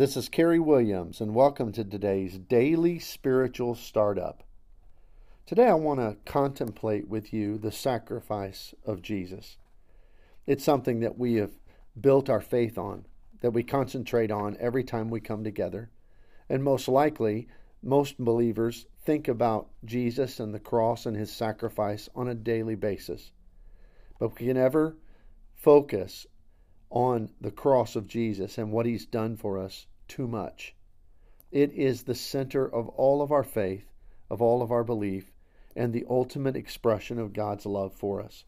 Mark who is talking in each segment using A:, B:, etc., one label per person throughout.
A: This is Kerry Williams, and welcome to today's Daily Spiritual Startup. Today, I want to contemplate with you the sacrifice of Jesus. It's something that we have built our faith on, that we concentrate on every time we come together. And most likely, most believers think about Jesus and the cross and his sacrifice on a daily basis. But we can never focus on the cross of Jesus and what he's done for us too much. It is the center of all of our faith, of all of our belief, and the ultimate expression of God's love for us.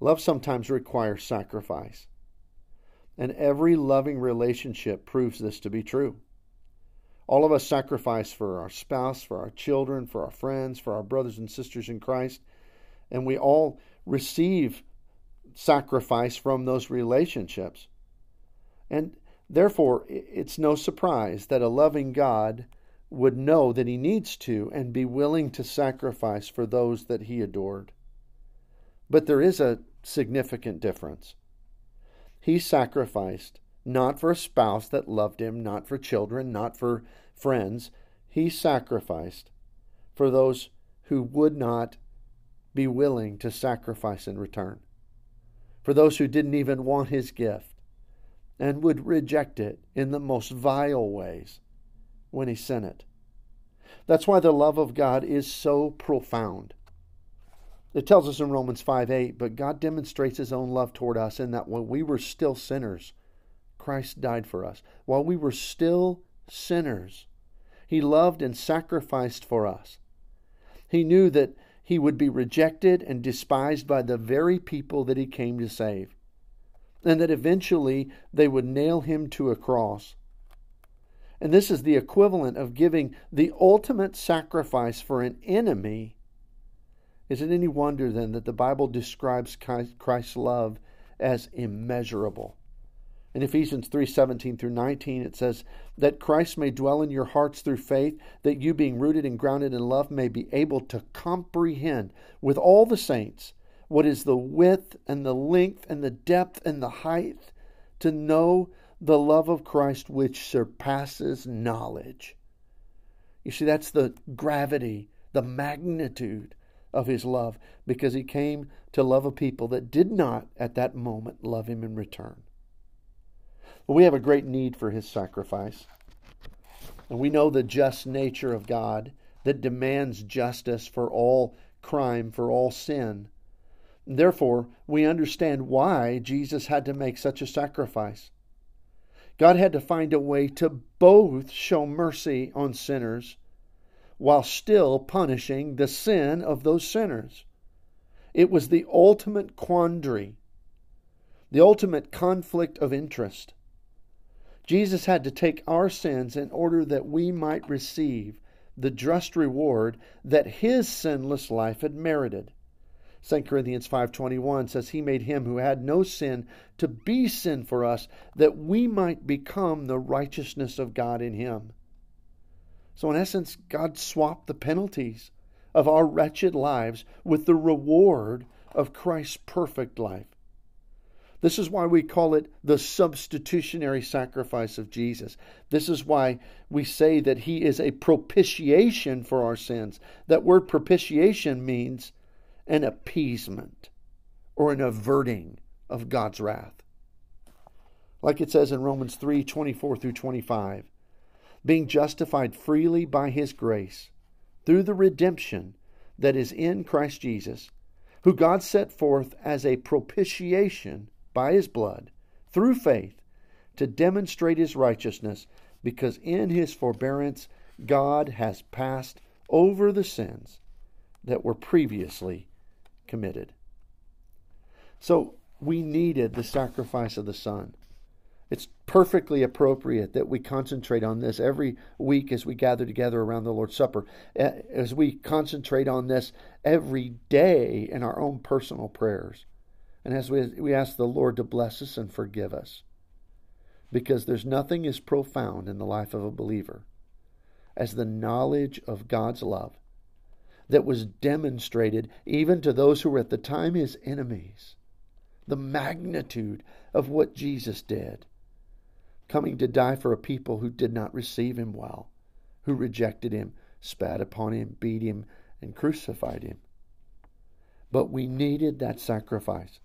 A: Love sometimes requires sacrifice. And every loving relationship proves this to be true. All of us sacrifice for our spouse, for our children, for our friends, for our brothers and sisters in Christ, and we all receive sacrifice from those relationships. And Therefore, it's no surprise that a loving God would know that he needs to and be willing to sacrifice for those that he adored. But there is a significant difference. He sacrificed not for a spouse that loved him, not for children, not for friends. He sacrificed for those who would not be willing to sacrifice in return, for those who didn't even want his gift and would reject it in the most vile ways when he sent it. That's why the love of God is so profound. It tells us in Romans 5 8, but God demonstrates his own love toward us in that when we were still sinners, Christ died for us. While we were still sinners, he loved and sacrificed for us. He knew that he would be rejected and despised by the very people that he came to save and that eventually they would nail him to a cross. And this is the equivalent of giving the ultimate sacrifice for an enemy. Is it any wonder then that the Bible describes Christ's love as immeasurable? In Ephesians 3:17 through 19 it says that Christ may dwell in your hearts through faith that you being rooted and grounded in love may be able to comprehend with all the saints what is the width and the length and the depth and the height, to know the love of Christ which surpasses knowledge. You see, that's the gravity, the magnitude of his love, because he came to love a people that did not at that moment love him in return. Well, we have a great need for his sacrifice. And we know the just nature of God that demands justice for all crime, for all sin. Therefore, we understand why Jesus had to make such a sacrifice. God had to find a way to both show mercy on sinners while still punishing the sin of those sinners. It was the ultimate quandary, the ultimate conflict of interest. Jesus had to take our sins in order that we might receive the just reward that his sinless life had merited. 2 Corinthians 5:21 says he made him who had no sin to be sin for us that we might become the righteousness of God in him. So in essence God swapped the penalties of our wretched lives with the reward of Christ's perfect life. This is why we call it the substitutionary sacrifice of Jesus. This is why we say that he is a propitiation for our sins. That word propitiation means an appeasement or an averting of God's wrath. Like it says in Romans 3 24 through 25, being justified freely by his grace through the redemption that is in Christ Jesus, who God set forth as a propitiation by his blood through faith to demonstrate his righteousness, because in his forbearance God has passed over the sins that were previously committed. So we needed the sacrifice of the Son. It's perfectly appropriate that we concentrate on this every week as we gather together around the Lord's Supper, eh, as we concentrate on this every day in our own personal prayers, and as we, we ask the Lord to bless us and forgive us. Because there's nothing as profound in the life of a believer as the knowledge of God's love that was demonstrated even to those who were at the time his enemies. The magnitude of what Jesus did. coming to die for a people who did not receive him well, who rejected him, spat upon him, beat him, and crucified him. But we needed that sacrifice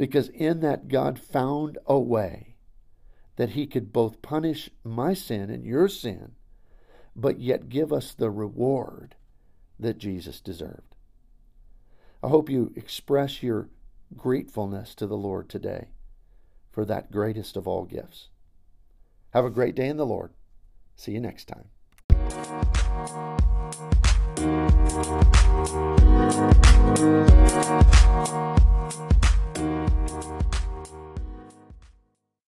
A: because in that God found a way that he could both punish my sin and your sin, but yet give us the reward that Jesus deserved. I hope you express your gratefulness to the Lord today for that greatest of all gifts. Have a great day in the Lord. See you next time you